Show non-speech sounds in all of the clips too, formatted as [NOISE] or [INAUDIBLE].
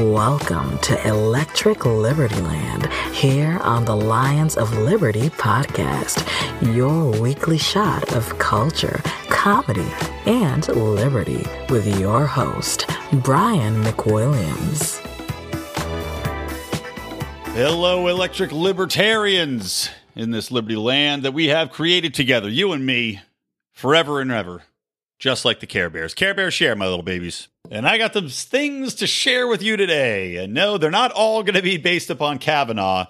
Welcome to Electric Liberty Land here on the Lions of Liberty podcast, your weekly shot of culture, comedy, and liberty with your host, Brian McWilliams. Hello, electric libertarians in this liberty land that we have created together, you and me, forever and ever, just like the Care Bears. Care Bears share, my little babies. And I got some things to share with you today. And no, they're not all going to be based upon Kavanaugh,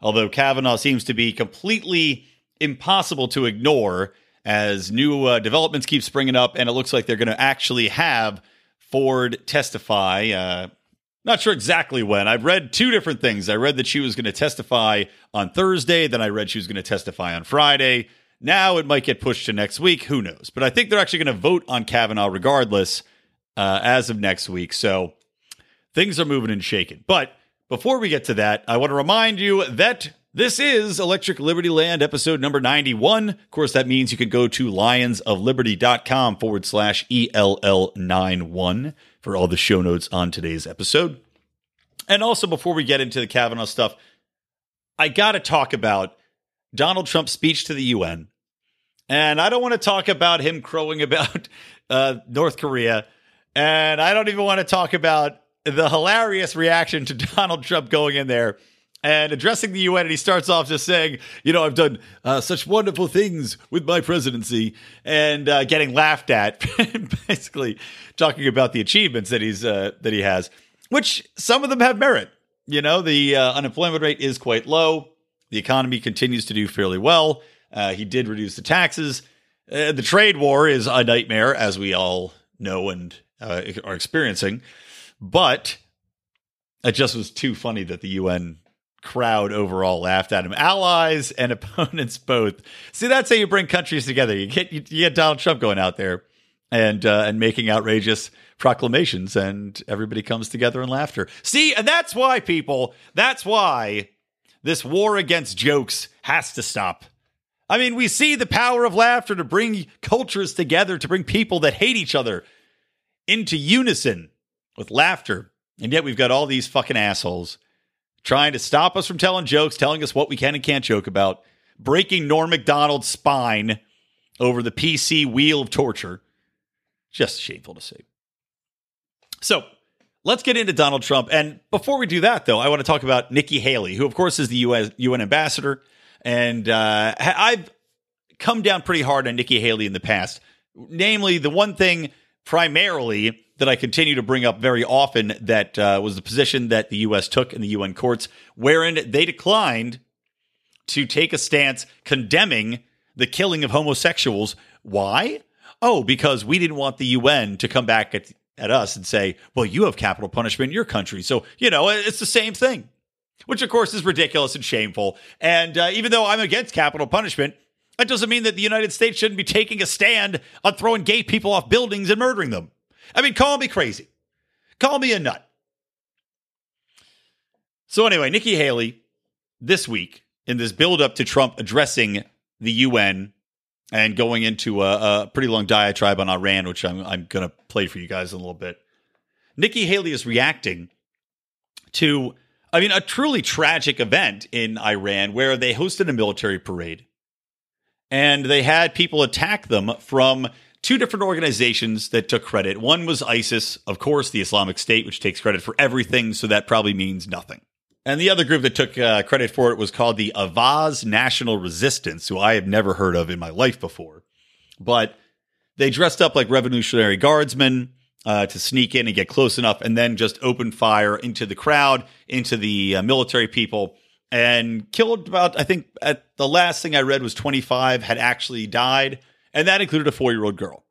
although Kavanaugh seems to be completely impossible to ignore as new uh, developments keep springing up. And it looks like they're going to actually have Ford testify. Uh, not sure exactly when. I've read two different things. I read that she was going to testify on Thursday, then I read she was going to testify on Friday. Now it might get pushed to next week. Who knows? But I think they're actually going to vote on Kavanaugh regardless uh, as of next week. So things are moving and shaking. But before we get to that, I want to remind you that this is Electric Liberty Land episode number 91. Of course, that means you can go to lionsofliberty.com forward slash ELL91 for all the show notes on today's episode. And also, before we get into the Kavanaugh stuff, I got to talk about Donald Trump's speech to the UN. And I don't want to talk about him crowing about [LAUGHS] uh, North Korea. And I don't even want to talk about the hilarious reaction to [LAUGHS] Donald Trump going in there and addressing the UN. And he starts off just saying, you know, I've done uh, such wonderful things with my presidency and uh, getting laughed at, [LAUGHS] basically talking about the achievements that he's uh, that he has, which some of them have merit. You know, the uh, unemployment rate is quite low. The economy continues to do fairly well. Uh, he did reduce the taxes. Uh, the trade war is a nightmare, as we all know and uh, are experiencing. But it just was too funny that the UN crowd overall laughed at him. Allies and [LAUGHS] opponents both. See, that's how you bring countries together. You get you, you get Donald Trump going out there and uh, and making outrageous proclamations, and everybody comes together in laughter. See, and that's why people. That's why this war against jokes has to stop. I mean, we see the power of laughter to bring cultures together, to bring people that hate each other into unison with laughter. And yet we've got all these fucking assholes trying to stop us from telling jokes, telling us what we can and can't joke about, breaking Norm Macdonald's spine over the PC wheel of torture. Just shameful to see. So let's get into Donald Trump. And before we do that, though, I want to talk about Nikki Haley, who, of course, is the US, UN ambassador. And uh, I've come down pretty hard on Nikki Haley in the past. Namely, the one thing primarily that I continue to bring up very often that uh, was the position that the U.S. took in the UN courts, wherein they declined to take a stance condemning the killing of homosexuals. Why? Oh, because we didn't want the UN to come back at, at us and say, well, you have capital punishment in your country. So, you know, it's the same thing, which of course is ridiculous and shameful. And uh, even though I'm against capital punishment, that doesn't mean that the United States shouldn't be taking a stand on throwing gay people off buildings and murdering them. I mean, call me crazy. Call me a nut. So, anyway, Nikki Haley this week in this build up to Trump addressing the UN and going into a, a pretty long diatribe on Iran, which I'm, I'm going to play for you guys in a little bit. Nikki Haley is reacting to, I mean, a truly tragic event in Iran where they hosted a military parade and they had people attack them from two different organizations that took credit. One was ISIS, of course, the Islamic State, which takes credit for everything, so that probably means nothing. And the other group that took uh, credit for it was called the Ahvaz National Resistance, who I have never heard of in my life before. But they dressed up like Revolutionary Guardsmen uh, to sneak in and get close enough, and then just open fire into the crowd, into the uh, military people, and killed about, I think, at the last thing I read was 25 had actually died. And that included a four year old girl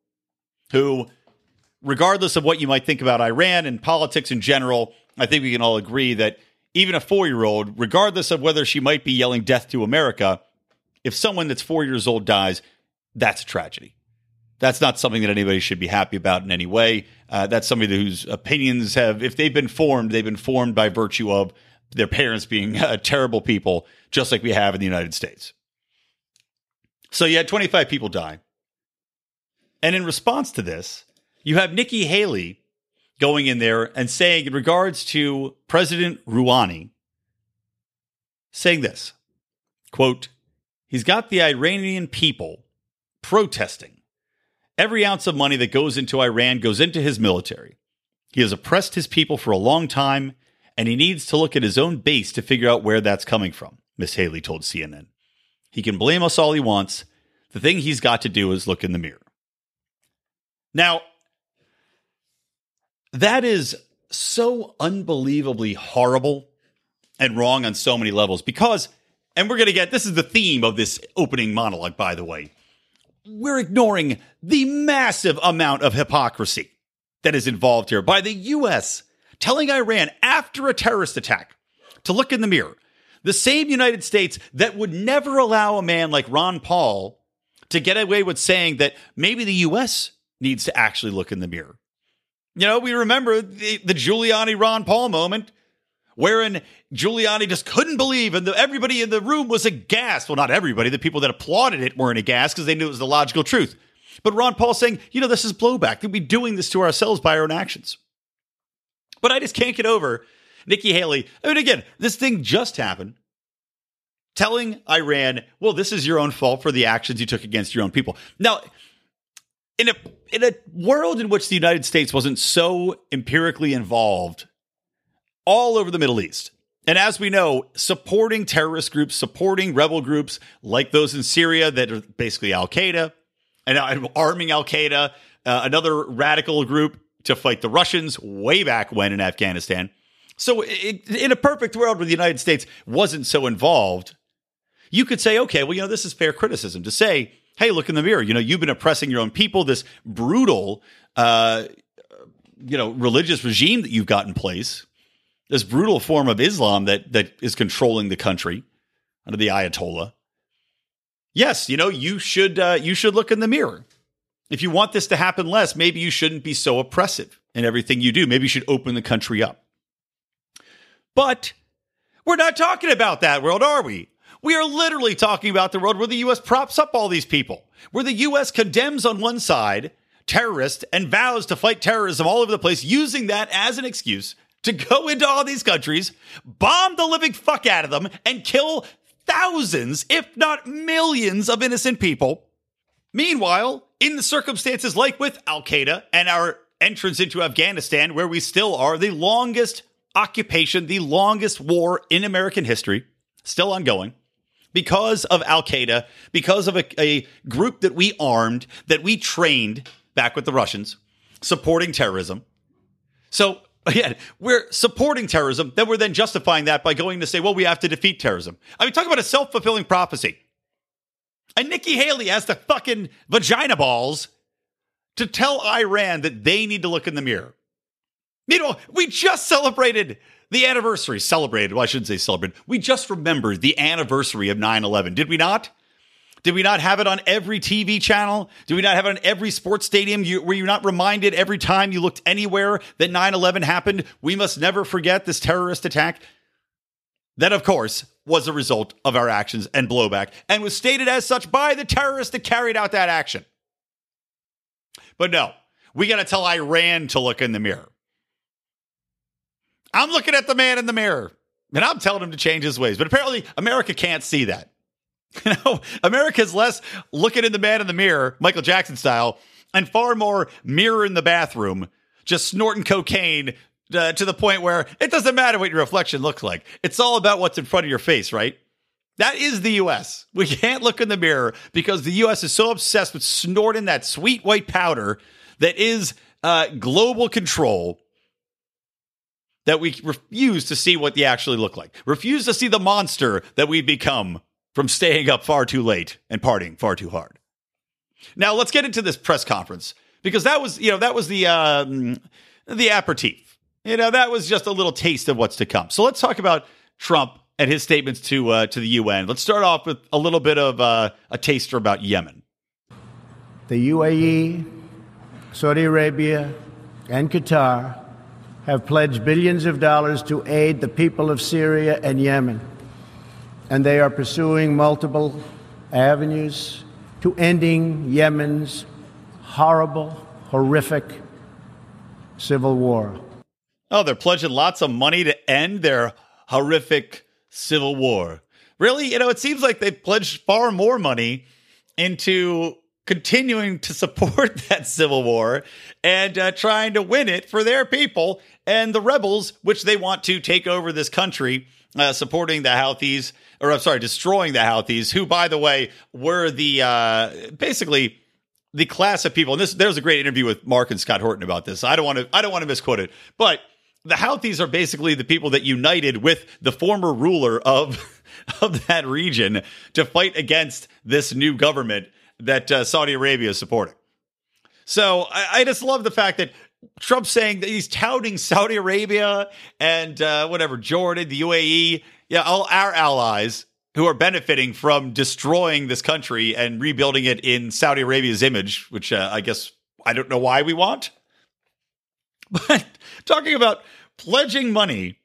who, regardless of what you might think about Iran and politics in general, I think we can all agree that even a four year old, regardless of whether she might be yelling death to America, if someone that's four years old dies, that's a tragedy. That's not something that anybody should be happy about in any way. Uh, that's somebody whose opinions have, if they've been formed, they've been formed by virtue of their parents being uh, terrible people, just like we have in the United States. So you had 25 people die. And in response to this, you have Nikki Haley going in there and saying, in regards to President Rouhani, saying this quote, he's got the Iranian people protesting. Every ounce of money that goes into Iran goes into his military. He has oppressed his people for a long time, and he needs to look at his own base to figure out where that's coming from, Miss Haley told CNN. He can blame us all he wants. The thing he's got to do is look in the mirror. Now, that is so unbelievably horrible and wrong on so many levels because, and we're going to get this is the theme of this opening monologue, by the way. We're ignoring the massive amount of hypocrisy that is involved here by the U.S. telling Iran after a terrorist attack to look in the mirror. The same United States that would never allow a man like Ron Paul to get away with saying that maybe the U.S. needs to actually look in the mirror. You know, we remember the, the Giuliani Ron Paul moment wherein Giuliani just couldn't believe, and the, everybody in the room was aghast. Well, not everybody. The people that applauded it weren't aghast because they knew it was the logical truth. But Ron Paul saying, you know, this is blowback. We'd be doing this to ourselves by our own actions. But I just can't get over Nikki Haley. I mean, again, this thing just happened. Telling Iran, well, this is your own fault for the actions you took against your own people. Now, in a in a world in which the United States wasn't so empirically involved all over the Middle East, and as we know, supporting terrorist groups, supporting rebel groups like those in Syria that are basically Al Qaeda, and arming Al Qaeda, uh, another radical group to fight the Russians way back when in Afghanistan. So, it, in a perfect world where the United States wasn't so involved, you could say, okay, well, you know, this is fair criticism to say, hey, look in the mirror. You know, you've been oppressing your own people. This brutal, uh, you know, religious regime that you've got in place, this brutal form of Islam that that is controlling the country under the Ayatollah. Yes, you know, you should uh, you should look in the mirror. If you want this to happen less, maybe you shouldn't be so oppressive in everything you do. Maybe you should open the country up. But we're not talking about that world, are we? We are literally talking about the world where the U.S. props up all these people, where the U.S. condemns on one side terrorists and vows to fight terrorism all over the place, using that as an excuse to go into all these countries, bomb the living fuck out of them, and kill thousands, if not millions, of innocent people. Meanwhile, in the circumstances like with Al Qaeda and our entrance into Afghanistan, where we still are the longest occupation, the longest war in American history, still ongoing because of Al Qaeda, because of a, a, group that we armed, that we trained back with the Russians, supporting terrorism. So, again, we're supporting terrorism, then we're then justifying that by going to say, well, we have to defeat terrorism. I mean, talk about a self fulfilling prophecy. And Nikki Haley has the fucking vagina balls to tell Iran that they need to look in the mirror. You know, we just celebrated the anniversary celebrated. Well, I shouldn't say celebrated. We just remembered the anniversary of 9 11, did we not? Did we not have it on every TV channel? Did we not have it on every sports stadium? You, were you not reminded every time you looked anywhere that 9 11 happened? We must never forget this terrorist attack. That, of course, was a result of our actions and blowback and was stated as such by the terrorists that carried out that action. But no, we got to tell Iran to look in the mirror. I'm looking at the man in the mirror and I'm telling him to change his ways. But apparently, America can't see that. [LAUGHS] You know, America's less looking in the man in the mirror, Michael Jackson style, and far more mirror in the bathroom, just snorting cocaine uh, to the point where it doesn't matter what your reflection looks like. It's all about what's in front of your face, right? That is the US. We can't look in the mirror because the US is so obsessed with snorting that sweet white powder that is uh, global control that we refuse to see what they actually look like. Refuse to see the monster that we've become from staying up far too late and partying far too hard. Now let's get into this press conference because that was, you know, that was the um, the aperitif. You know, that was just a little taste of what's to come. So let's talk about Trump and his statements to uh, to the UN. Let's start off with a little bit of uh, a taster about Yemen. The UAE, Saudi Arabia, and Qatar have pledged billions of dollars to aid the people of Syria and Yemen, and they are pursuing multiple avenues to ending Yemen's horrible, horrific civil war. Oh, they're pledging lots of money to end their horrific civil war. Really? You know, it seems like they've pledged far more money into continuing to support [LAUGHS] that civil war and uh, trying to win it for their people and the rebels, which they want to take over this country, uh, supporting the Houthis, or I'm sorry, destroying the Houthis, who, by the way, were the uh, basically the class of people. And this there was a great interview with Mark and Scott Horton about this. I don't want to I don't want to misquote it, but the Houthis are basically the people that united with the former ruler of [LAUGHS] of that region to fight against this new government that uh, Saudi Arabia is supporting. So I, I, just love the fact that Trump's saying that he's touting Saudi Arabia and uh, whatever Jordan, the UAE, yeah, all our allies who are benefiting from destroying this country and rebuilding it in Saudi Arabia's image, which uh, I guess I don't know why we want. [LAUGHS] But talking about pledging money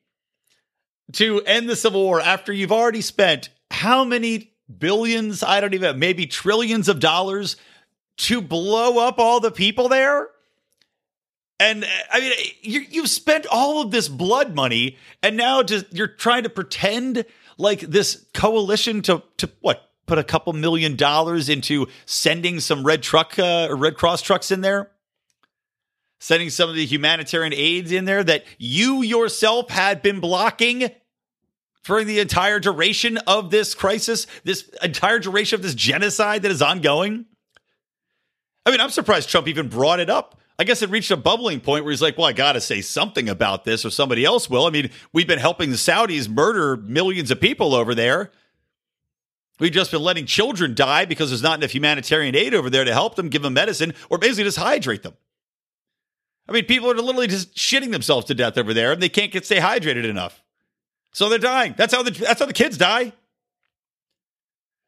to end the civil war after you've already spent how many billions, I don't even, maybe trillions of dollars to blow up all the people there? And I mean, you, you've spent all of this blood money, and now just you're trying to pretend like this coalition to to what put a couple million dollars into sending some red truck uh, red cross trucks in there sending some of the humanitarian aids in there that you yourself had been blocking for the entire duration of this crisis, this entire duration of this genocide that is ongoing? I mean, I'm surprised Trump even brought it up. I guess it reached a bubbling point where he's like, well, I got to say something about this or somebody else will. I mean, we've been helping the Saudis murder millions of people over there. We've just been letting children die because there's not enough humanitarian aid over there to help them, give them medicine, or basically just hydrate them. I mean, people are literally just shitting themselves to death over there, and they can't get stay hydrated enough, so they're dying. That's how the that's how the kids die.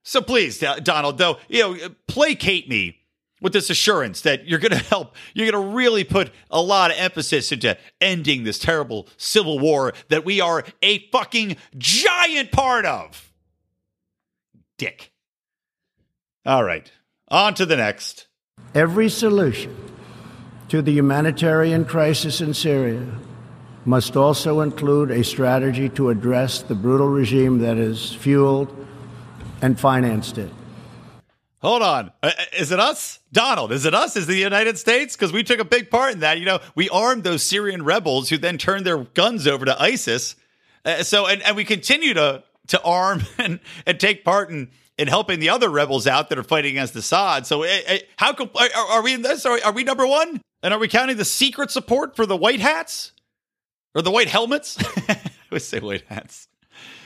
So please, Donald, though, you know, placate me with this assurance that you're going [LAUGHS] to help. You're going to really put a lot of emphasis into ending this terrible civil war that we are a fucking giant part of. Dick. All right, on to the next. Every solution to the humanitarian crisis in Syria must also include a strategy to address the brutal regime that has fueled and financed it. Hold on. Uh, uh, is it us? Donald, is it us? Is it the United States? Because we took a big part in that. You know, we armed those Syrian rebels who then turned their guns over to ISIS. Uh, so, and, and we continue to, to arm [LAUGHS] and, and take part in in helping the other rebels out that are fighting against Assad. So, how are, are we in this? Are, are we number one? And are we counting the secret support for the white hats or the white helmets? [LAUGHS] I would say white hats.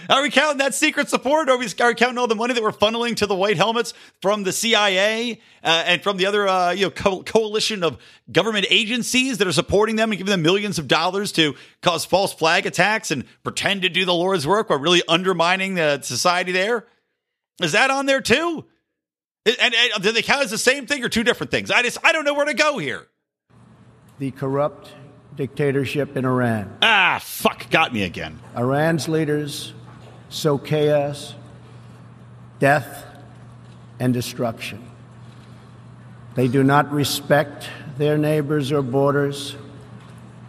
Are we counting that secret support? Or are we, are we counting all the money that we're funneling to the white helmets from the CIA uh, and from the other uh, you know co- coalition of government agencies that are supporting them and giving them millions of dollars to cause false flag attacks and pretend to do the Lord's work while really undermining the society there? Is that on there too? And, and, and do they count as the same thing or two different things? I just I don't know where to go here. The corrupt dictatorship in Iran. Ah, fuck, got me again. Iran's leaders sow chaos, death, and destruction. They do not respect their neighbors or borders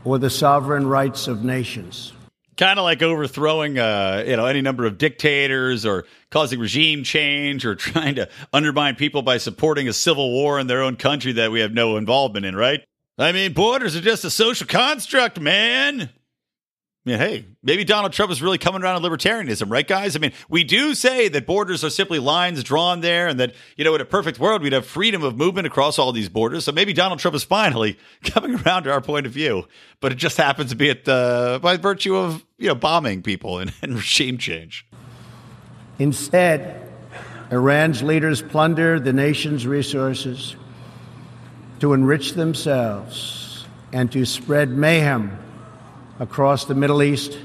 or the sovereign rights of nations kind of like overthrowing uh, you know any number of dictators or causing regime change or [LAUGHS] trying to undermine people by supporting a civil war in their own country that we have no involvement in right i mean borders are just a social construct man I mean, hey, maybe Donald Trump is really coming around to libertarianism, right, guys? I mean, we do say that borders are simply lines drawn there, and that you know, in a perfect world, we'd have freedom of movement across all these borders. So maybe Donald Trump is finally [LAUGHS] coming around to our point of view, but it just happens to be at the by virtue of you know bombing people and, [LAUGHS] and regime change. Instead, Iran's leaders plunder the nation's resources to enrich themselves and to spread mayhem across the Middle East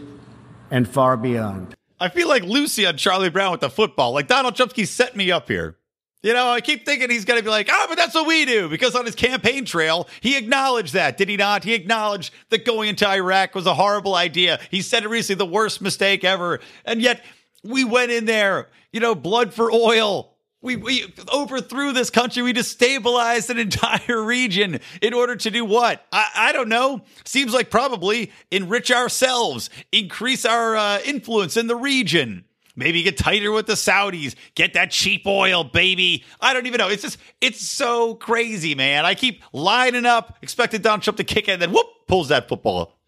and far beyond. I feel like Lucy on Charlie Brown with the football. Like Donald Trump keeps setting me up here. You know, I keep thinking he's going to be like, oh, but that's what we do. Because on his campaign trail, he acknowledged that, did he not? He acknowledged that going into Iraq was a horrible idea. He said it recently, the worst mistake ever. And yet we went in there, you know, blood for oil. We, we overthrew this country. We destabilized an [LAUGHS] entire region in order to do what? I, I don't know. Seems like probably enrich ourselves, increase our uh, influence in the region. Maybe get tighter with the Saudis. Get that cheap oil, baby. I don't even know. It's just, it's so crazy, man. I keep lining up, expecting Donald Trump to kick it, and then whoop, pulls that football.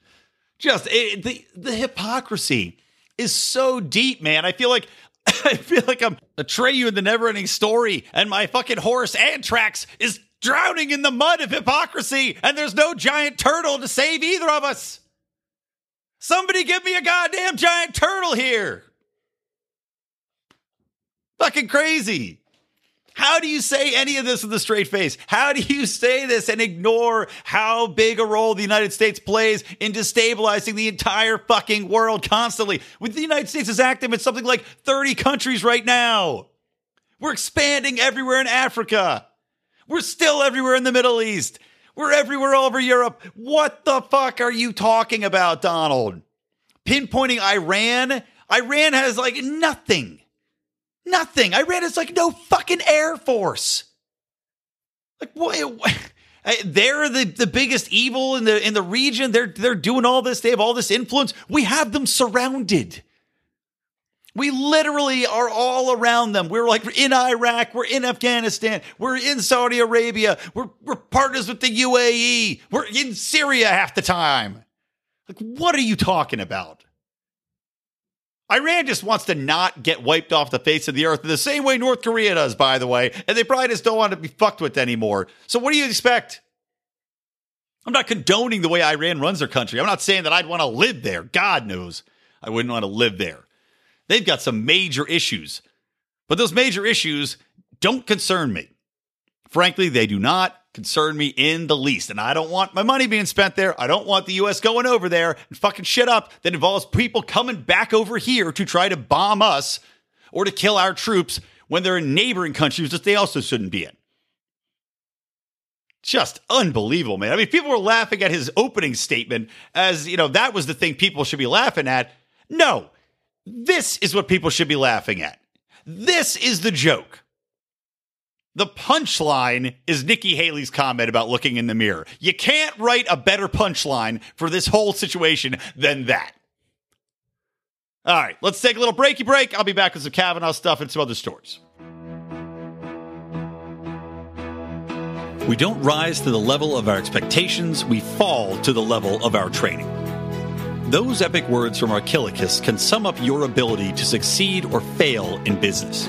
Just it, the the hypocrisy is so deep, man. I feel like [LAUGHS] I feel like I'm Atreyu in the never-ending story, and my fucking horse Artax is drowning in the mud of hypocrisy, and there's no giant turtle to save either of us. Somebody give me a goddamn giant turtle here. Fucking crazy. How do you say any of this with a straight face? How do you say this and ignore how big a role the United States plays in destabilizing the entire fucking world constantly? With the United States is active in something like 30 countries right now. We're expanding everywhere in Africa. We're still everywhere in the Middle East. We're everywhere all over Europe. What the fuck are you talking about, Donald? Pinpointing Iran? Iran has like nothing Nothing. Iran has like no fucking air force. Like what? [LAUGHS] They're the, the biggest evil in the in the region. They're they're doing all this. They have all this influence. We have them surrounded. We literally are all around them. We're like in Iraq, we're in Afghanistan, we're in Saudi Arabia, we're, we're partners with the UAE, we're in Syria half the time. Like, what are you talking about? Iran just wants to not get wiped off the face of the earth the same way North Korea does, by the way, and they probably just don't want to be fucked with anymore. So, what do you expect? I'm not condoning the way Iran runs their country. I'm not saying that I'd want to live there. God knows I wouldn't want to live there. They've got some major issues, but those major issues don't concern me. Frankly, they do not concern me in the least. And I don't want my money being spent there. I don't want the US going over there and fucking shit up that involves people coming back over here to try to bomb us or to kill our troops when they're in neighboring countries that they also shouldn't be in. Just unbelievable, man. I mean, people were laughing at his opening statement as, you know, that was the thing people should be laughing at. No, this is what people should be laughing at. This is the joke. The punchline is Nikki Haley's comment about looking in the mirror. You can't write a better punchline for this whole situation than that. All right, let's take a little breaky break. I'll be back with some Kavanaugh stuff and some other stories. We don't rise to the level of our expectations, we fall to the level of our training. Those epic words from Archilochus can sum up your ability to succeed or fail in business.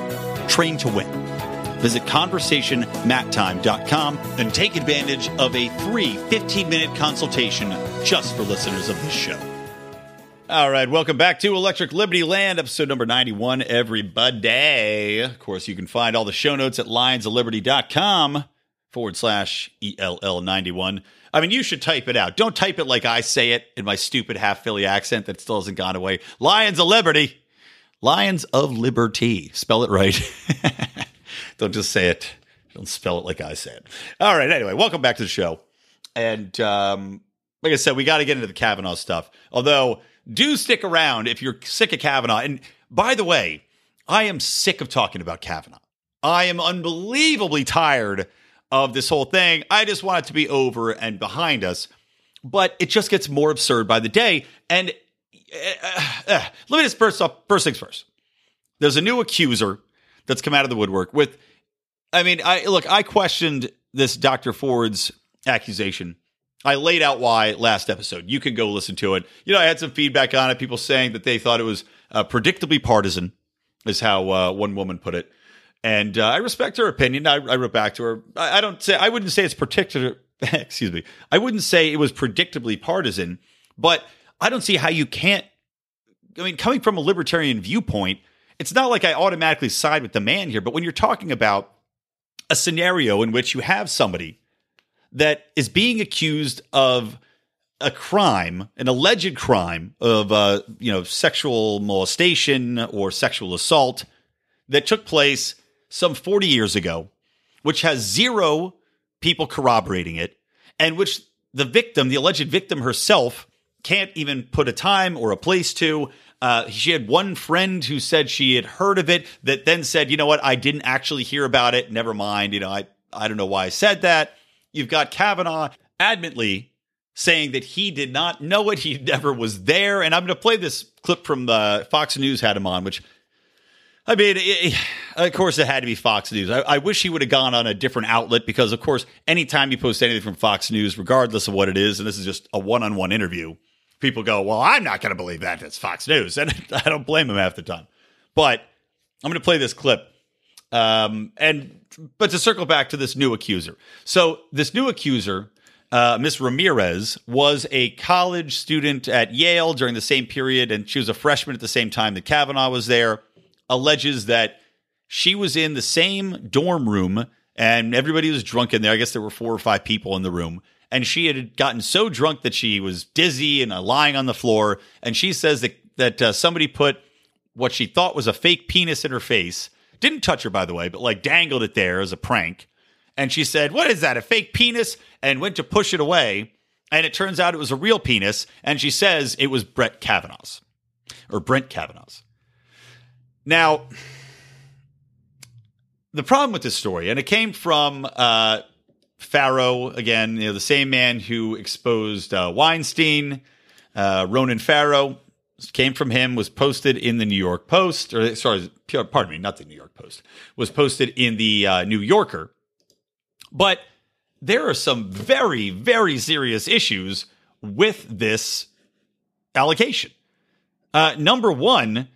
Train to win. Visit conversationmattime.com and take advantage of a free 15 minute consultation just for listeners of this show. All right, welcome back to Electric Liberty Land, episode number 91, everybody. Of course, you can find all the show notes at lionsofliberty.com forward slash ELL91. I mean, you should type it out. Don't type it like I say it in my stupid half Philly accent that still hasn't gone away. Lions of Liberty. Lions of Liberty. Spell it right. [LAUGHS] Don't just say it. Don't spell it like I said. All right. Anyway, welcome back to the show. And um, like I said, we got to get into the Kavanaugh stuff. Although, do stick around if you're sick of Kavanaugh. And by the way, I am sick of talking about Kavanaugh. I am unbelievably tired of this whole thing. I just want it to be over and behind us. But it just gets more absurd by the day. And uh, uh, let me just first off, first things first. There's a new accuser that's come out of the woodwork with, I mean, I look, I questioned this Dr. Ford's accusation I laid out why last episode. You can go listen to it. You know, I had some feedback on it. People saying that they thought it was uh, predictably partisan, is how uh, one woman put it. And uh, I respect her opinion. I, I wrote back to her. I, I, don't say I wouldn't say it's particular. [LAUGHS] excuse me. I wouldn't say it was predictably partisan, but I don't see how you can't. I mean, coming from a libertarian viewpoint, it's not like I automatically side with the man here. But when you're talking about a scenario in which you have somebody that is being accused of a crime, an alleged crime of uh, you know sexual molestation or sexual assault that took place some 40 years ago, which has zero people corroborating it, and which the victim, the alleged victim herself, can't even put a time or a place to. Uh, she had one friend who said she had heard of it that then said, you know what, I didn't actually hear about it. Never mind. You know, I, I don't know why I said that. You've got Kavanaugh adamantly saying that he did not know it. He never was there. And I'm going to play this clip from the Fox News had him on, which I mean, it, of course, it had to be Fox News. I, I wish he would have gone on a different outlet because, of course, anytime you post anything from Fox News, regardless of what it is, and this is just a one on one interview, people go, Well, I'm not going to believe that. It's Fox News. [LAUGHS] And I don't blame him half the time. But I'm going to play this clip. Um, and but to circle back to this new accuser. So this new accuser, uh, Miss Ramirez, was a college student at Yale during the same period, and she was a freshman at the same time that Kavanaugh was there. Alleges that she was in the same dorm room and everybody was drunk in there. I guess there were four or five people in the room. And she had gotten so drunk that she was dizzy and uh, lying on the floor. And she says that that uh, somebody put what she thought was a fake penis in her face didn't touch her, by the way, but like dangled it there as a prank. And she said, What is that? A fake penis? And went to push it away. And it turns out it was a real penis. And she says it was Brett Kavanaugh's or Brent Kavanaugh's. Now, the problem with this story, and it came from uh, Farrow, again, you know, the same man who exposed uh, Weinstein, uh, Ronan Farrow, came from him, was posted in the New York Post, or sorry, pardon me, not the New York Post, was posted in the uh, New Yorker. But there are some very, very serious issues with this allocation. Uh, number one,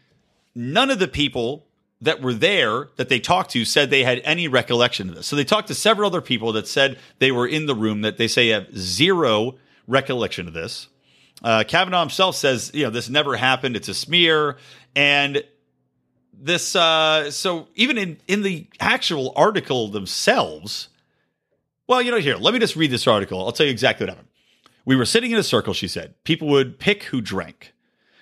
none of the people that were there that they talked to said they had any recollection of this. So they talked to several other people that said they were in the room that they say have zero recollection of this. Uh, Kavanaugh himself says, you know, this never happened. It's a smear. And this, uh, so even in, in the actual article themselves, well, you know, here, let me just read this article. I'll tell you exactly what happened. We were sitting in a circle, she said. People would pick who drank.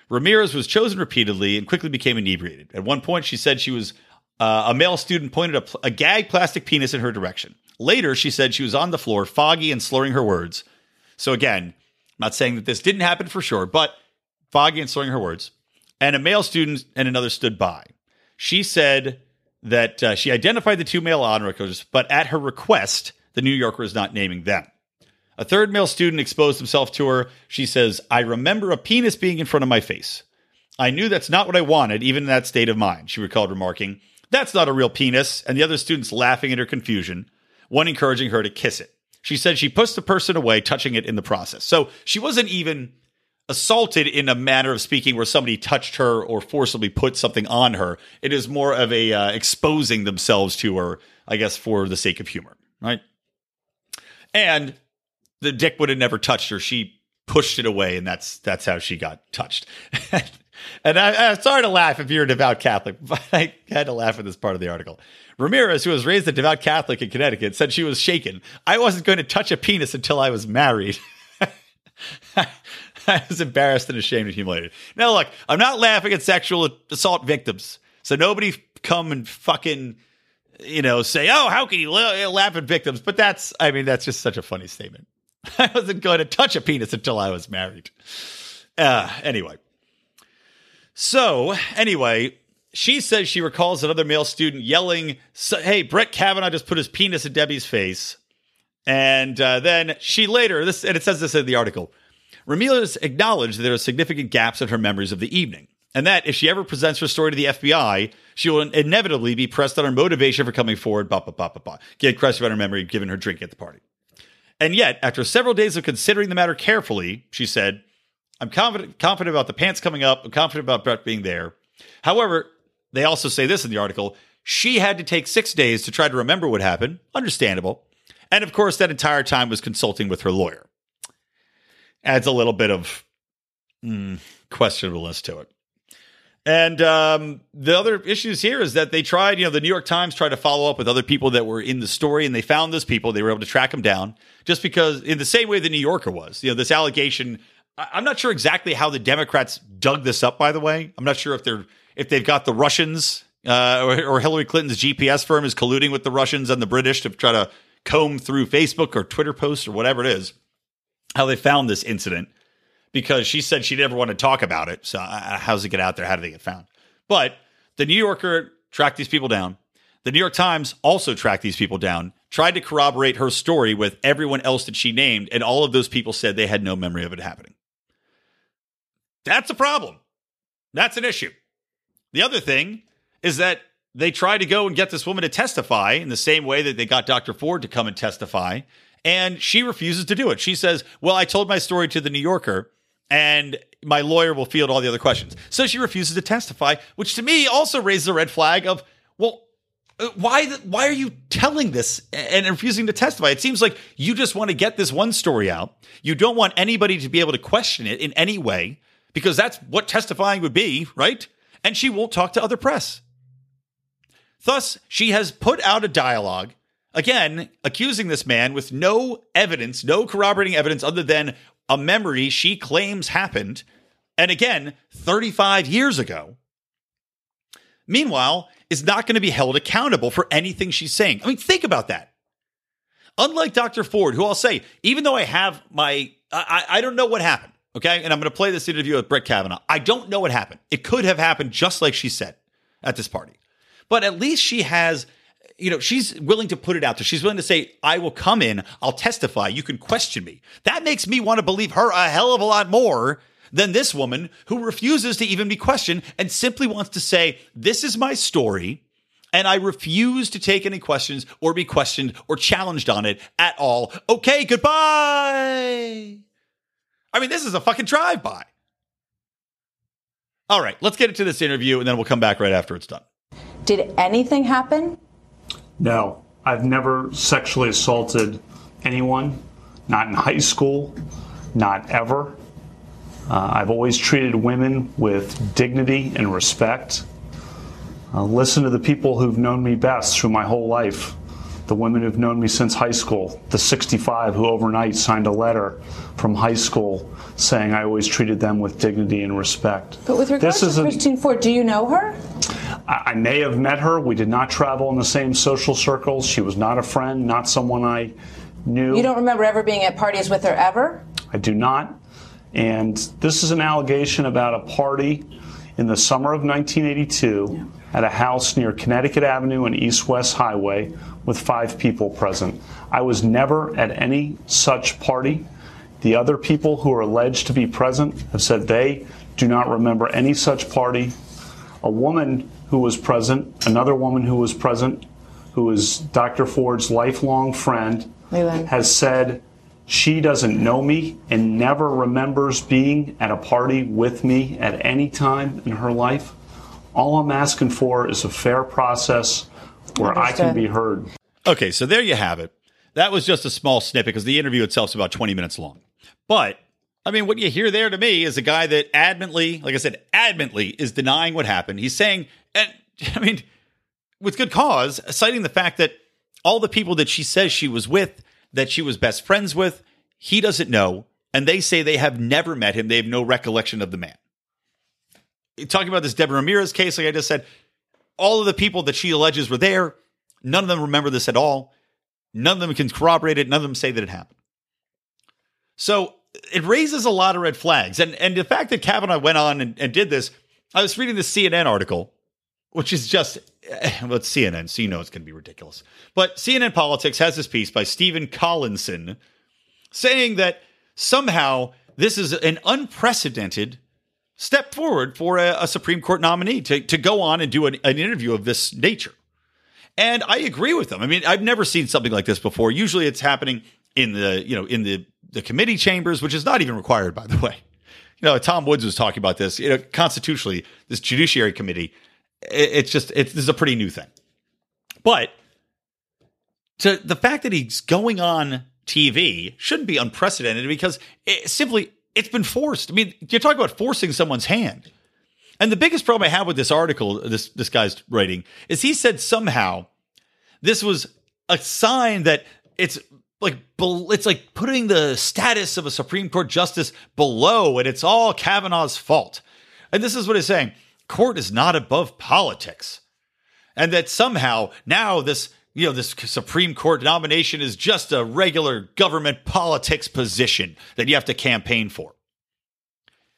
Ramirez was chosen repeatedly and quickly became inebriated. At one point, she said she was uh, a male student pointed a, a gag plastic penis in her direction. Later, she said she was on the floor, foggy and slurring her words. So again, not saying that this didn't happen for sure, but foggy and slurring her words. And a male student and another stood by. She said that uh, she identified the two male onlookers, but at her request, the New Yorker is not naming them. A third male student exposed himself to her. She says, I remember a penis being in front of my face. I knew that's not what I wanted, even in that state of mind, she recalled remarking, That's not a real penis, and the other students laughing at her confusion, one encouraging her to kiss it. She said she pushed the person away, touching it in the process. So she wasn't even assaulted in a manner of speaking where somebody touched her or forcibly put something on her. It is more of a uh, exposing themselves to her, I guess, for the sake of humor, right? And the dick would have never touched her. She pushed it away, and that's that's how she got touched. [LAUGHS] and I, am sorry to laugh if you're a devout Catholic, [LAUGHS] but I had to laugh at this part of the article. Ramirez, who was raised a devout Catholic in Connecticut, said she was shaken. I wasn't going to touch a penis until I was married. [LAUGHS] I was embarrassed and ashamed and humiliated. Now, look, I'm not laughing at sexual assault victims. So nobody come and fucking, you know, say, oh, how can you laugh at victims? But that's, I mean, that's just such a funny statement. [LAUGHS] I wasn't going to touch a penis until I was married. Uh, anyway. So, anyway, she says she recalls another male student yelling, "Hey, Brett Kavanaugh just put his penis in Debbie's face." And uh, then she later, this and it says this in the article. Ramirez acknowledged that there are significant gaps in her memories of the evening, and that if she ever presents her story to the FBI, she will inevitably be pressed on her motivation for coming forward. Bah, bah, bah, bah, bah. Get crushed about her memory given her drink at the party. And yet, after several days of considering the matter carefully, she said, I'm confident confident about the pants coming up. I'm confident about Brett being there. However, they also say this in the article. She had to take six days to try to remember what happened. Understandable. And of course, that entire time was consulting with her lawyer. Adds a little bit of mm, questionableness to it. And um, the other issues here is that they tried, you know, the New York Times tried to follow up with other people that were in the story, and they found those people. They were able to track them down just because, in the same way the New Yorker was, you know, this allegation. I'm not sure exactly how the Democrats dug this up. By the way, I'm not sure if they're if they've got the Russians uh, or, or Hillary Clinton's GPS firm is colluding with the Russians and the British to try to comb through Facebook or Twitter posts or whatever it is. How they found this incident because she said she never wanted to talk about it. So uh, how's it get out there? How do they get found? But the New Yorker tracked these people down. The New York Times also tracked these people down, tried to corroborate her story with everyone else that she named, and all of those people said they had no memory of it happening. That's a problem. That's an issue. The other thing is that they tried to go and get this woman to testify in the same way that they got Dr. Ford to come and testify, and she refuses to do it. She says, Well, I told my story to the New Yorker, and my lawyer will field all the other questions. So she refuses to testify, which to me also raises a red flag of, well, uh, why why are you telling this and refusing to testify? It seems like you just want to get this one story out. You don't want anybody to be able to question it in any way because that's what testifying would be, right? And she won't talk to other press. Thus, she has put out a dialogue, again, accusing this man with no evidence, no corroborating evidence other than a memory she claims happened. And again, 35 years ago. Meanwhile, is not going to be held accountable for anything she's saying. I mean, think about that. Unlike Dr. Ford, who I'll say, even though I have my, I, I don't know what happened, okay? And I'm going to play this interview with Brett Kavanaugh. I don't know what happened. It could have happened just like she said at this party. But at least she has, you know, she's willing to put it out there. She's willing to say, I will come in, I'll testify, you can question me. That makes me want to believe her a hell of a lot more than this woman who refuses to even be questioned and simply wants to say, This is my story. And I refuse to take any questions or be questioned or challenged on it at all. Okay, goodbye. I mean, this is a fucking drive by. All right, let's get into this interview and then we'll come back right after it's done. Did anything happen? No, I've never sexually assaulted anyone, not in high school, not ever. Uh, I've always treated women with dignity and respect. Uh, listen to the people who've known me best through my whole life. The women who've known me since high school, the 65 who overnight signed a letter from high school saying I always treated them with dignity and respect. But with regards This to a- Christine Ford, do you know her? I I may have met her. We did not travel in the same social circles. She was not a friend, not someone I knew. You don't remember ever being at parties with her ever? I do not. And this is an allegation about a party in the summer of 1982 at a house near Connecticut Avenue and East West Highway with five people present. I was never at any such party. The other people who are alleged to be present have said they do not remember any such party. A woman who was present, another woman who was present, who is Dr. Ford's lifelong friend, Leland. has said she doesn't know me and never remembers being at a party with me at any time in her life. All I'm asking for is a fair process where I can be heard. Okay, so there you have it. That was just a small snippet because the interview itself is about 20 minutes long. But I mean, what you hear there to me is a guy that adamantly, like I said, adamantly is denying what happened. He's saying, and [LAUGHS] I mean, with good cause, citing the fact that all the people that she says she was with, that she was best friends with, he doesn't know. And they say they have never met him. They have no recollection of the man. Talking about this Deborah Ramirez case, like I just said, all of the people that she alleges were there, none of them remember this at all. None of them can corroborate it. None of them say that it happened. So it raises a lot of red flags. And and the fact that Kavanaugh went on and, and did this, I was reading the CNN article, which is just eh, well, it's CNN, so you know it's going to be ridiculous. But CNN Politics has this piece by Stephen Collinson saying that somehow this is an unprecedented step forward for a, a Supreme Court nominee to, to go on and do an, an interview of this nature. And I agree with them. I mean, I've never seen something like this before. Usually it's happening in the you know in the the committee chambers, which is not even required, by the way. You know, Tom Woods was talking about this. You know, constitutionally, this Judiciary Committee, it, it's just it's this is a pretty new thing. But to the fact that he's going on TV shouldn't be unprecedented because it simply it's been forced. I mean, you're talking about forcing someone's hand. And the biggest problem I have with this article, this this guy's writing, is he said somehow this was a sign that it's like it's like putting the status of a Supreme Court justice below, and it's all Kavanaugh's fault. And this is what he's saying: court is not above politics, and that somehow now this you know this Supreme Court nomination is just a regular government politics position that you have to campaign for.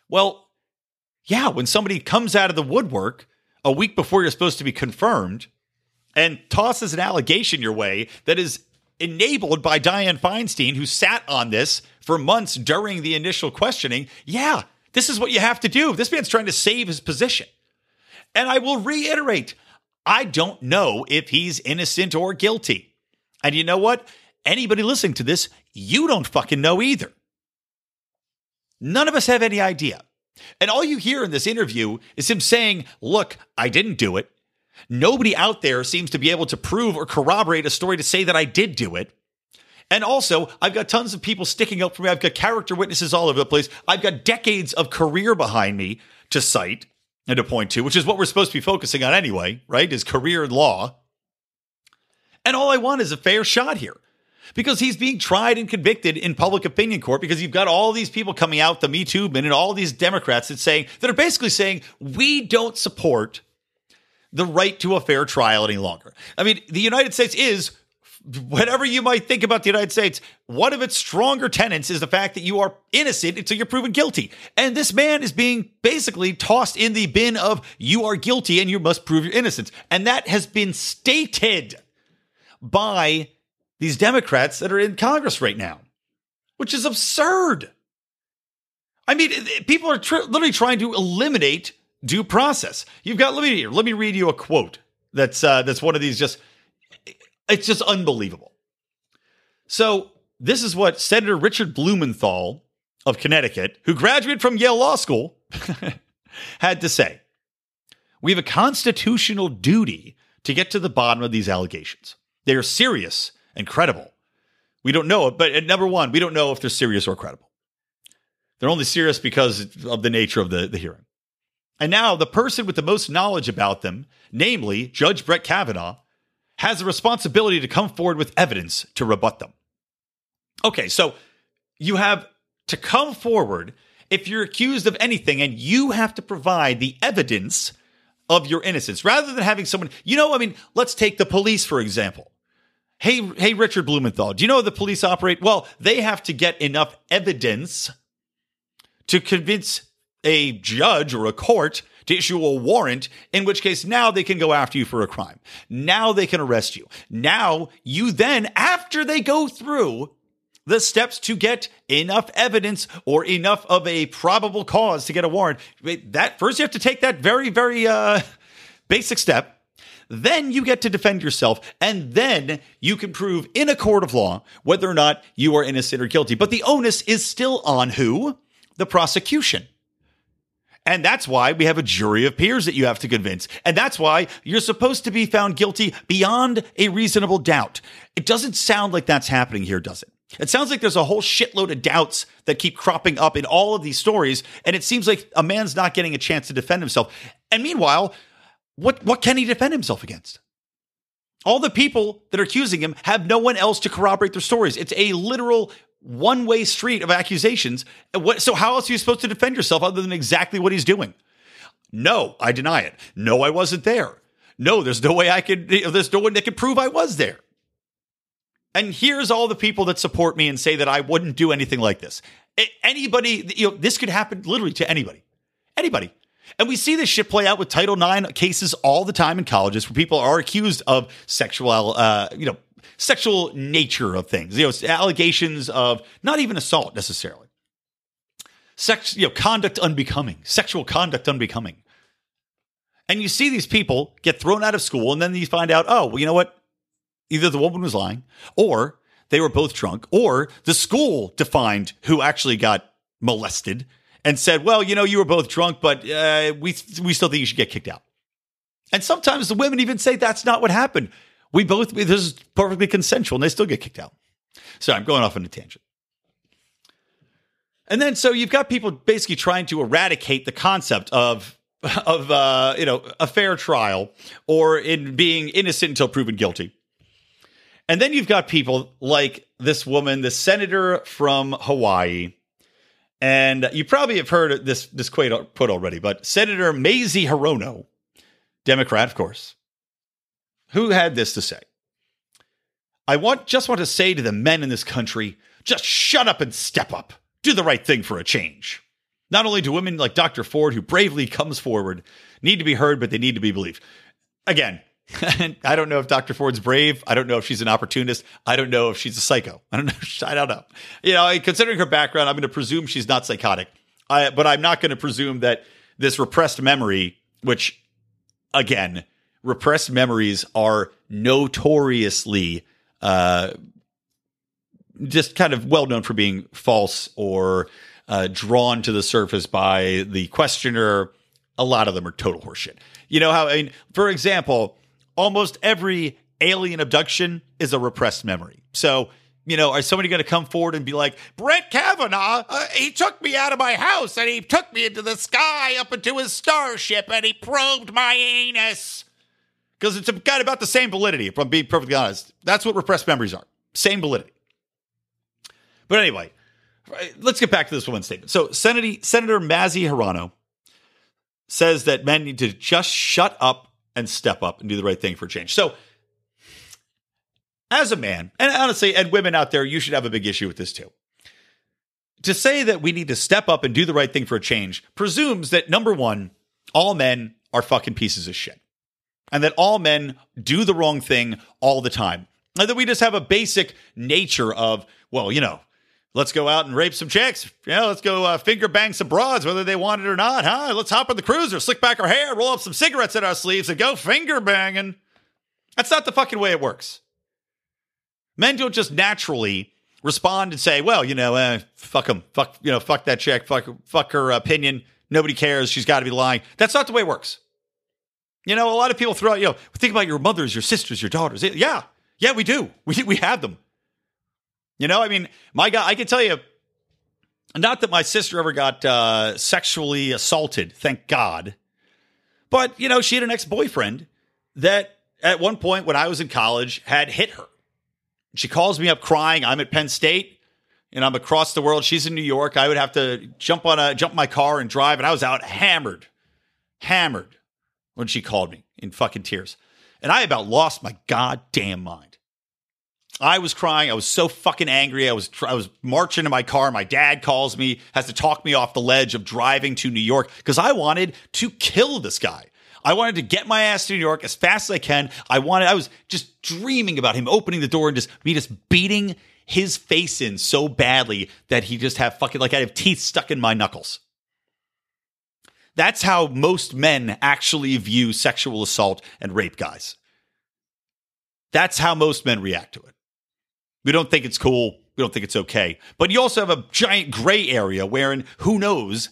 Well, yeah, when somebody comes out of the woodwork a week before you're supposed to be confirmed and tosses an allegation your way that is enabled by Dianne Feinstein, who sat on this for months during the initial questioning, yeah, this is what you have to do. This man's trying to save his position. And I will reiterate I don't know if he's innocent or guilty. And you know what? Anybody listening to this, you don't fucking know either. None of us have any idea. And all you hear in this interview is him saying, Look, I didn't do it. Nobody out there seems to be able to prove or corroborate a story to say that I did do it. And also, I've got tons of people sticking up for me. I've got character witnesses all over the place. I've got decades of career behind me to cite and to point to, which is what we're supposed to be focusing on anyway, right? Is career law. And all I want is a fair shot here because he's being tried and convicted in public opinion court because you've got all these people coming out, the Me Too movement, and all these Democrats that saying that are basically saying we don't support the right to a fair trial any longer. I mean, the United States is whatever you might think about the United States, one of its stronger tenets is the fact that you are innocent until you're proven guilty. And this man is being basically tossed in the bin of you are guilty and you must prove your innocence. And that has been stated by these Democrats that are in Congress right now, which is absurd. I mean, people are tr- literally trying to eliminate due process. You've got let me let me read you a quote that's uh, that's one of these just it's just unbelievable. So this is what Senator Richard Blumenthal of Connecticut, who graduated from Yale Law School, [LAUGHS] had to say. We have a constitutional duty to get to the bottom of these allegations. They are serious and credible. We don't know it, but at number one, we don't know if they're serious or credible. They're only serious because of the nature of the, the hearing. And now the person with the most knowledge about them, namely Judge Brett Kavanaugh, has a responsibility to come forward with evidence to rebut them. Okay, so you have to come forward if you're accused of anything and you have to provide the evidence of your innocence rather than having someone, you know, I mean, let's take the police, for example. Hey, hey, Richard Blumenthal, do you know how the police operate? Well, they have to get enough evidence to convince a judge or a court to issue a warrant, in which case now they can go after you for a crime. Now they can arrest you. Now you then, after they go through the steps to get enough evidence or enough of a probable cause to get a warrant, that first you have to take that very, very uh, basic step. Then you get to defend yourself, and then you can prove in a court of law whether or not you are innocent or guilty. But the onus is still on who? The prosecution. And that's why we have a jury of peers that you have to convince. And that's why you're supposed to be found guilty beyond a reasonable doubt. It doesn't sound like that's happening here, does it? It sounds like there's a whole shitload of doubts that keep cropping up in all of these stories. And it seems like a man's not getting a chance to defend himself. And meanwhile, what, what can he defend himself against? All the people that are accusing him have no one else to corroborate their stories. It's a literal one way street of accusations. What, so, how else are you supposed to defend yourself other than exactly what he's doing? No, I deny it. No, I wasn't there. No, there's no way I could, there's no one that could prove I was there. And here's all the people that support me and say that I wouldn't do anything like this. Anybody, you know, this could happen literally to anybody. Anybody. And we see this shit play out with Title IX cases all the time in colleges where people are accused of sexual, uh, you know, sexual nature of things. You know, allegations of not even assault necessarily. Sex, you know, conduct unbecoming, sexual conduct unbecoming. And you see these people get thrown out of school, and then you find out, oh, well, you know what? Either the woman was lying, or they were both drunk, or the school defined who actually got molested and said, well, you know, you were both drunk, but uh, we, we still think you should get kicked out. And sometimes the women even say that's not what happened. We both, this is perfectly consensual, and they still get kicked out. So I'm going off on a tangent. And then so you've got people basically trying to eradicate the concept of [LAUGHS] of uh, you know a fair trial or in being innocent until proven guilty. And then you've got people like this woman, the senator from Hawaii. And you probably have heard this this quote put already, but Senator Mazie Hirono, Democrat, of course, who had this to say. I want just want to say to the men in this country, just shut up and step up. Do the right thing for a change. Not only do women like Dr. Ford, who bravely comes forward, need to be heard, but they need to be believed. Again, [LAUGHS] I don't know if Dr. Ford's brave. I don't know if she's an opportunist. I don't know if she's a psycho. [LAUGHS] I don't know. I don't know. You know, considering her background, I'm going to presume she's not psychotic. I, but I'm not going to presume that this repressed memory, which, again, repressed memories are notoriously uh, just kind of well known for being false or uh, drawn to the surface by the questioner. A lot of them are total horseshit. You know how, I mean, for example, almost every alien abduction is a repressed memory. So, you know, are somebody going to come forward and be like, Brett Kavanaugh, uh, he took me out of my house and he took me into the sky up into his starship and he probed my anus? Because it's got about the same validity, if I'm being perfectly honest. That's what repressed memories are. Same validity. But anyway, let's get back to this woman's statement. So, Senator, Senator Mazie Hirono says that men need to just shut up and step up and do the right thing for change. So, as a man, and honestly, and women out there, you should have a big issue with this too. To say that we need to step up and do the right thing for a change presumes that number one, all men are fucking pieces of shit. And that all men do the wrong thing all the time. And that we just have a basic nature of, well, you know, let's go out and rape some chicks. Yeah, let's go uh, finger bang some broads, whether they want it or not. Huh? Let's hop on the cruiser, slick back our hair, roll up some cigarettes in our sleeves, and go finger banging. That's not the fucking way it works. Men don't just naturally respond and say, "Well, you know, uh, fuck them, fuck, you know, fuck that chick, fuck, fuck her opinion. Nobody cares. She's got to be lying." That's not the way it works. You know, a lot of people throw out, you know, think about your mothers, your sisters, your daughters. Yeah, yeah, we do. [LAUGHS] We we have them. You know, I mean, my God, I can tell you, not that my sister ever got uh, sexually assaulted, thank God. But, you know, she had an ex boyfriend that at one point when I was in college had hit her. She calls me up crying. I'm at Penn State and I'm across the world. She's in New York. I would have to jump on a jump my car and drive. And I was out hammered, hammered when she called me in fucking tears. And I about lost my goddamn mind. I was crying. I was so fucking angry. I was I was marching to my car. My dad calls me, has to talk me off the ledge of driving to New York because I wanted to kill this guy. I wanted to get my ass to New York as fast as I can. I wanted I was just dreaming about him opening the door and just me just beating his face in so badly that he just have fucking like I have teeth stuck in my knuckles. That's how most men actually view sexual assault and rape guys. That's how most men react to it. We don't think it's cool. We don't think it's okay. But you also have a giant gray area wherein who knows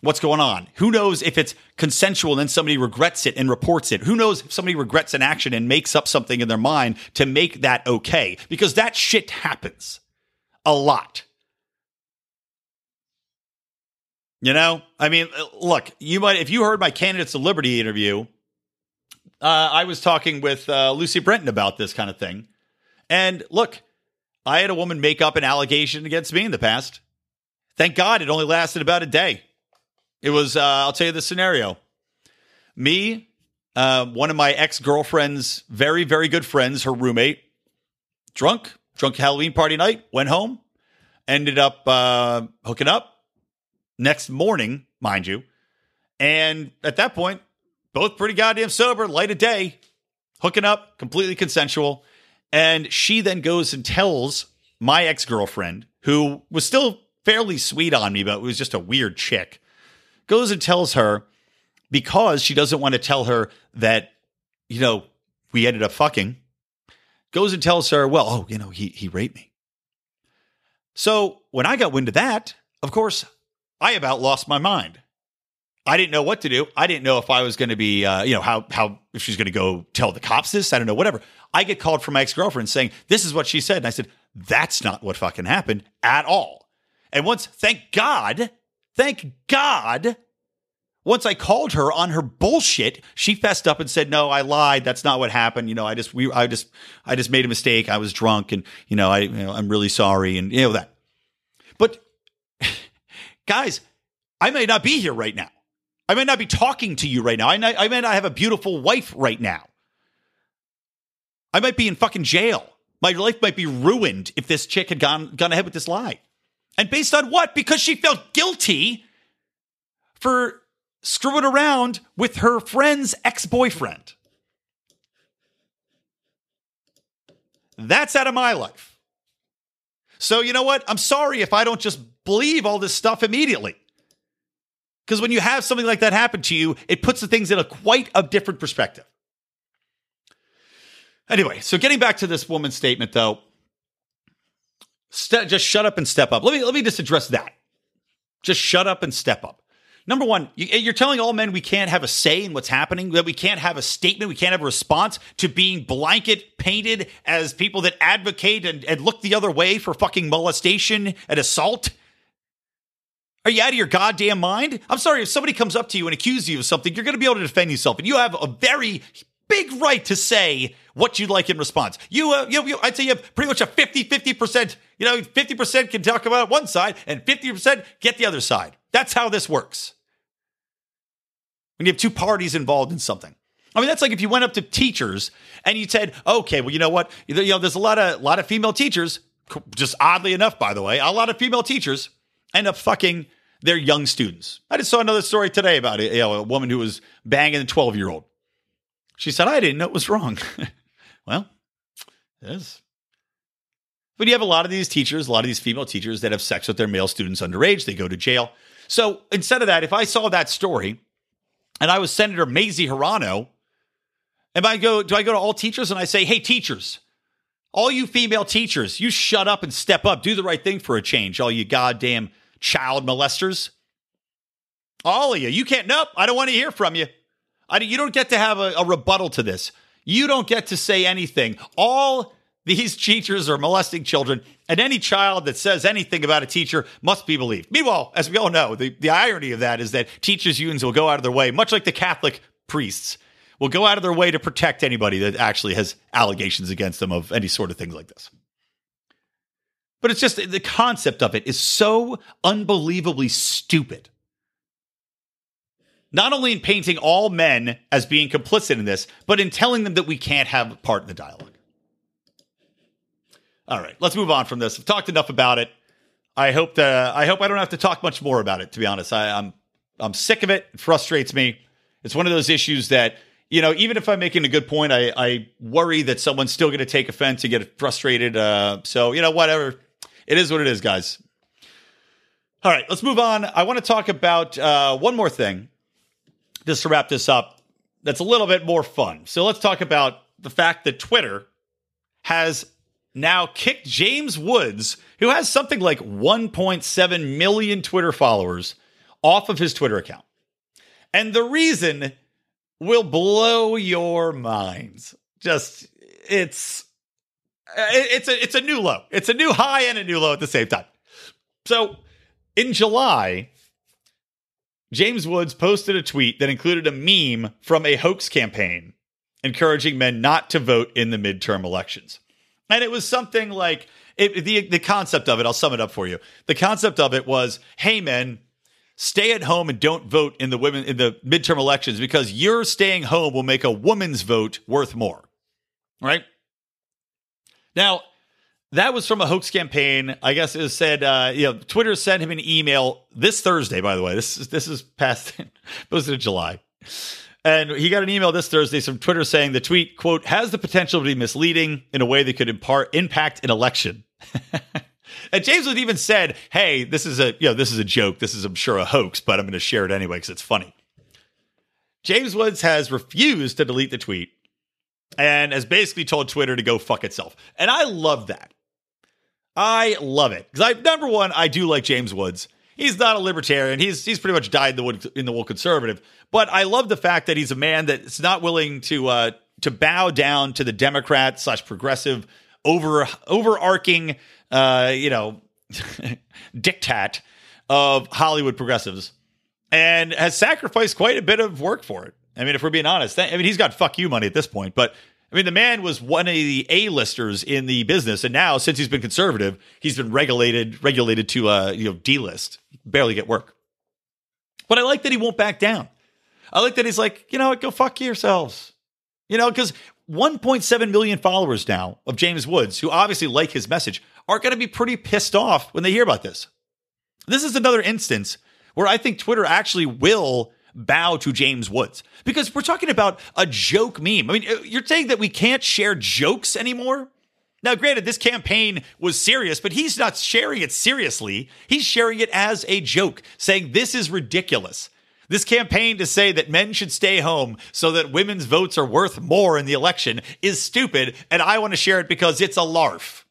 what's going on? Who knows if it's consensual and then somebody regrets it and reports it? Who knows if somebody regrets an action and makes up something in their mind to make that okay? Because that shit happens a lot. You know, I mean, look, you might, if you heard my Candidates of Liberty interview, uh, I was talking with uh, Lucy Brenton about this kind of thing. And look, I had a woman make up an allegation against me in the past. Thank God it only lasted about a day. It was, uh, I'll tell you the scenario. Me, uh, one of my ex girlfriend's very, very good friends, her roommate, drunk, drunk Halloween party night, went home, ended up uh, hooking up next morning, mind you. And at that point, both pretty goddamn sober, light of day, hooking up, completely consensual. And she then goes and tells my ex girlfriend, who was still fairly sweet on me, but was just a weird chick, goes and tells her because she doesn't want to tell her that, you know, we ended up fucking, goes and tells her, well, oh, you know, he, he raped me. So when I got wind of that, of course, I about lost my mind. I didn't know what to do. I didn't know if I was going to be, uh, you know, how how if she's going to go tell the cops this. I don't know, whatever. I get called from my ex girlfriend saying this is what she said, and I said that's not what fucking happened at all. And once, thank God, thank God, once I called her on her bullshit, she fessed up and said, "No, I lied. That's not what happened. You know, I just we I just I just made a mistake. I was drunk, and you know, I you know, I'm really sorry, and you know that." But guys, I may not be here right now. I may not be talking to you right now. I, I may not have a beautiful wife right now. I might be in fucking jail. My life might be ruined if this chick had gone gone ahead with this lie. And based on what? Because she felt guilty for screwing around with her friend's ex-boyfriend. That's out of my life. So, you know what? I'm sorry if I don't just believe all this stuff immediately. Because when you have something like that happen to you, it puts the things in a quite a different perspective. Anyway, so getting back to this woman's statement, though, st- just shut up and step up. Let me let me just address that. Just shut up and step up. Number one, you're telling all men we can't have a say in what's happening, that we can't have a statement, we can't have a response to being blanket painted as people that advocate and, and look the other way for fucking molestation and assault. Are you out of your goddamn mind? I'm sorry, if somebody comes up to you and accuses you of something, you're going to be able to defend yourself. And you have a very big right to say what you'd like in response. You, uh, you, you, I'd say you have pretty much a 50 50%, you know, 50% can talk about one side and 50% get the other side. That's how this works. When you have two parties involved in something. I mean, that's like if you went up to teachers and you said, okay, well, you know what? You know, there's a lot of, lot of female teachers, just oddly enough, by the way, a lot of female teachers end up fucking their young students. I just saw another story today about you know, a woman who was banging a 12 year old. She said, I didn't know it was wrong. [LAUGHS] well, it is. But you have a lot of these teachers, a lot of these female teachers that have sex with their male students underage. They go to jail. So instead of that, if I saw that story and I was Senator Mazie Hirono, and I go, do I go to all teachers and I say, hey, teachers, all you female teachers, you shut up and step up, do the right thing for a change, all you goddamn child molesters. All of you, you can't, nope, I don't want to hear from you. I, you don't get to have a, a rebuttal to this. You don't get to say anything. All these teachers are molesting children, and any child that says anything about a teacher must be believed. Meanwhile, as we all know, the, the irony of that is that teachers' unions will go out of their way, much like the Catholic priests, will go out of their way to protect anybody that actually has allegations against them of any sort of things like this. But it's just the concept of it is so unbelievably stupid not only in painting all men as being complicit in this, but in telling them that we can't have part in the dialogue. All right, let's move on from this. I've talked enough about it. I hope that I hope I don't have to talk much more about it. To be honest, I, I'm I'm sick of it. It frustrates me. It's one of those issues that you know, even if I'm making a good point, I, I worry that someone's still going to take offense and get frustrated. Uh, so you know, whatever. It is what it is, guys. All right, let's move on. I want to talk about uh, one more thing just to wrap this up, that's a little bit more fun. So let's talk about the fact that Twitter has now kicked James Woods, who has something like 1.7 million Twitter followers, off of his Twitter account. And the reason will blow your minds. Just it's it's a it's a new low. It's a new high and a new low at the same time. So in July, James Woods posted a tweet that included a meme from a hoax campaign encouraging men not to vote in the midterm elections. And it was something like it, the the concept of it. I'll sum it up for you. The concept of it was, "Hey men, stay at home and don't vote in the women in the midterm elections because your staying home will make a woman's vote worth more." Right? Now, that was from a hoax campaign. I guess it was said, uh, you know, Twitter sent him an email this Thursday. By the way, this is this is past [LAUGHS] posted in July, and he got an email this Thursday from Twitter saying the tweet quote has the potential to be misleading in a way that could impart impact an election. [LAUGHS] and James would even said, "Hey, this is a you know this is a joke. This is I'm sure a hoax, but I'm going to share it anyway because it's funny." James Woods has refused to delete the tweet and has basically told Twitter to go fuck itself. And I love that. I love it because I number one, I do like James Woods. He's not a libertarian. He's he's pretty much died in the wood in the wool conservative. But I love the fact that he's a man that's not willing to uh, to bow down to the Democrat slash progressive over overarching uh, you know [LAUGHS] diktat of Hollywood progressives, and has sacrificed quite a bit of work for it. I mean, if we're being honest, I mean he's got fuck you money at this point, but I mean, the man was one of the A-listers in the business, and now since he's been conservative, he's been regulated regulated to uh, you know D-list, barely get work. But I like that he won't back down. I like that he's like, you know what, go fuck yourselves. You know, because 1.7 million followers now of James Woods, who obviously like his message, are going to be pretty pissed off when they hear about this. This is another instance where I think Twitter actually will bow to James Woods because we're talking about a joke meme. I mean, you're saying that we can't share jokes anymore? Now, granted, this campaign was serious, but he's not sharing it seriously. He's sharing it as a joke, saying this is ridiculous. This campaign to say that men should stay home so that women's votes are worth more in the election is stupid, and I want to share it because it's a larf.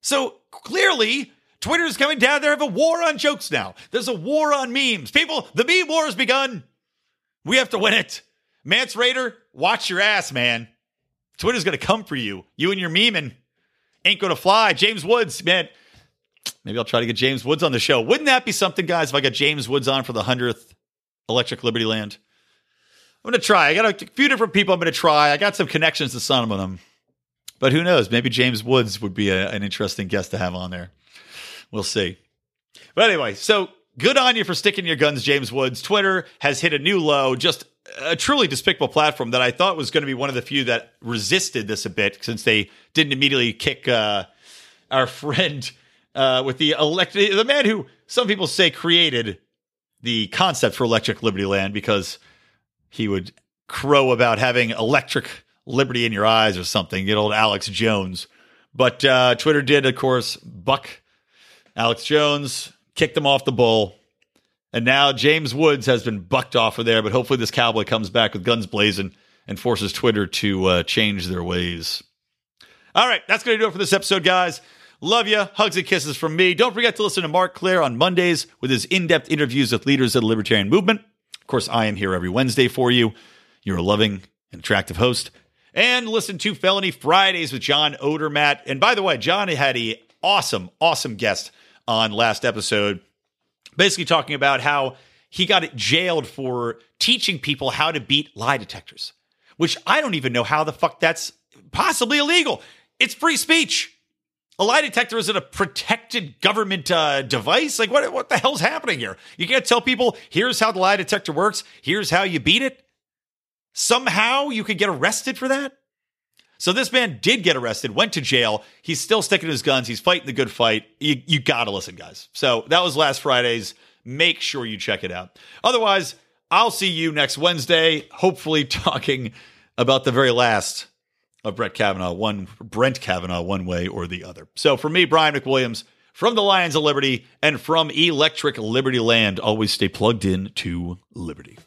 So clearly, Twitter's coming down. They have a war on jokes now. There's a war on memes. People, the meme war has begun. We have to win it. Mance Rayder, watch your ass, man. Twitter's going to come for you. You and your memeing ain't going to fly. James Woods, man. Maybe I'll try to get James Woods on the show. Wouldn't that be something, guys, if I got James Woods on for the 100th Electric Liberty Land? I'm going to try. I got a few different people I'm going to try. I got some connections to some of them. But who knows? Maybe James Woods would be a, an interesting guest to have on there. We'll see. But anyway, so good on you for sticking your guns, James Woods. Twitter has hit a new low, just a truly despicable platform that I thought was going to be one of the few that resisted this a bit since they didn't immediately kick uh, our [LAUGHS] friend uh, with the electric, the man who some people say created the concept for Electric Liberty Land because he would crow about having electric liberty in your eyes or something, get old Alex Jones. But uh, Twitter did, of course, buck Alex Jones kicked him off the bull. And now James Woods has been bucked off of there, but hopefully this cowboy comes back with guns blazing and forces Twitter to uh, change their ways. All right, that's going to do it for this episode, guys. Love you. Hugs and kisses from me. Don't forget to listen to Marc Clair on Mondays with his in depth interviews with leaders of the libertarian movement. Of course, I am here every Wednesday for you. You're a loving and attractive host. And listen to Felony Fridays with John Odermatt. And by the way, John had a awesome, awesome guest on last episode, basically talking about how he got it jailed for teaching people how to beat lie detectors, which I don't even know how the fuck that's possibly illegal. It's free speech. A lie detector isn't a protected government uh, device. Like, what, what the hell's happening here? You can't tell people, here's how the lie detector works, here's how you beat it. Somehow you could get arrested for that? So this man did get arrested, went to jail. He's still sticking to his guns. He's fighting the good fight. You, you got to listen, guys. So that was last Friday's. Make sure you check it out. Otherwise, I'll see you next Wednesday, hopefully [LAUGHS] talking about the very last of Brett Kavanaugh, one Brent Kavanaugh, one way or the other. So for me, Brian McWilliams, from the Lions of Liberty and from Electric Liberty Land, always stay plugged in to Liberty.